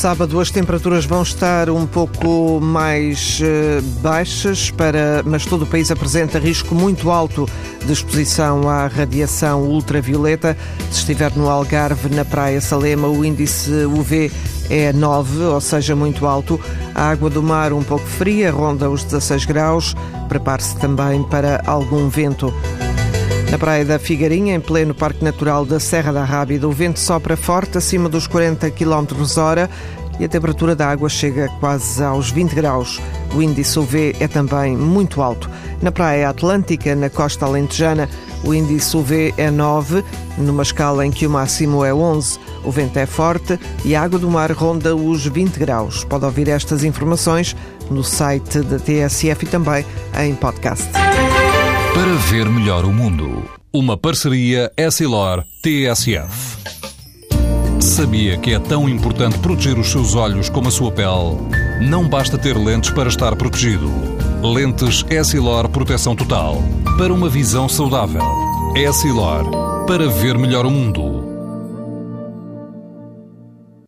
Sábado as temperaturas vão estar um pouco mais uh, baixas, para, mas todo o país apresenta risco muito alto de exposição à radiação ultravioleta. Se estiver no Algarve, na Praia Salema, o índice UV é 9, ou seja, muito alto. A água do mar um pouco fria, ronda os 16 graus. Prepare-se também para algum vento. Na Praia da Figueirinha, em pleno Parque Natural da Serra da Rábida, o vento sopra forte, acima dos 40 km hora e a temperatura da água chega quase aos 20 graus. O índice UV é também muito alto. Na Praia Atlântica, na costa alentejana, o índice UV é 9, numa escala em que o máximo é 11. O vento é forte e a água do mar ronda os 20 graus. Pode ouvir estas informações no site da TSF e também em podcast para ver melhor o mundo. Uma parceria Essilor-TSF. Sabia que é tão importante proteger os seus olhos como a sua pele? Não basta ter lentes para estar protegido. Lentes Essilor Proteção Total. Para uma visão saudável. Essilor. Para ver melhor o mundo.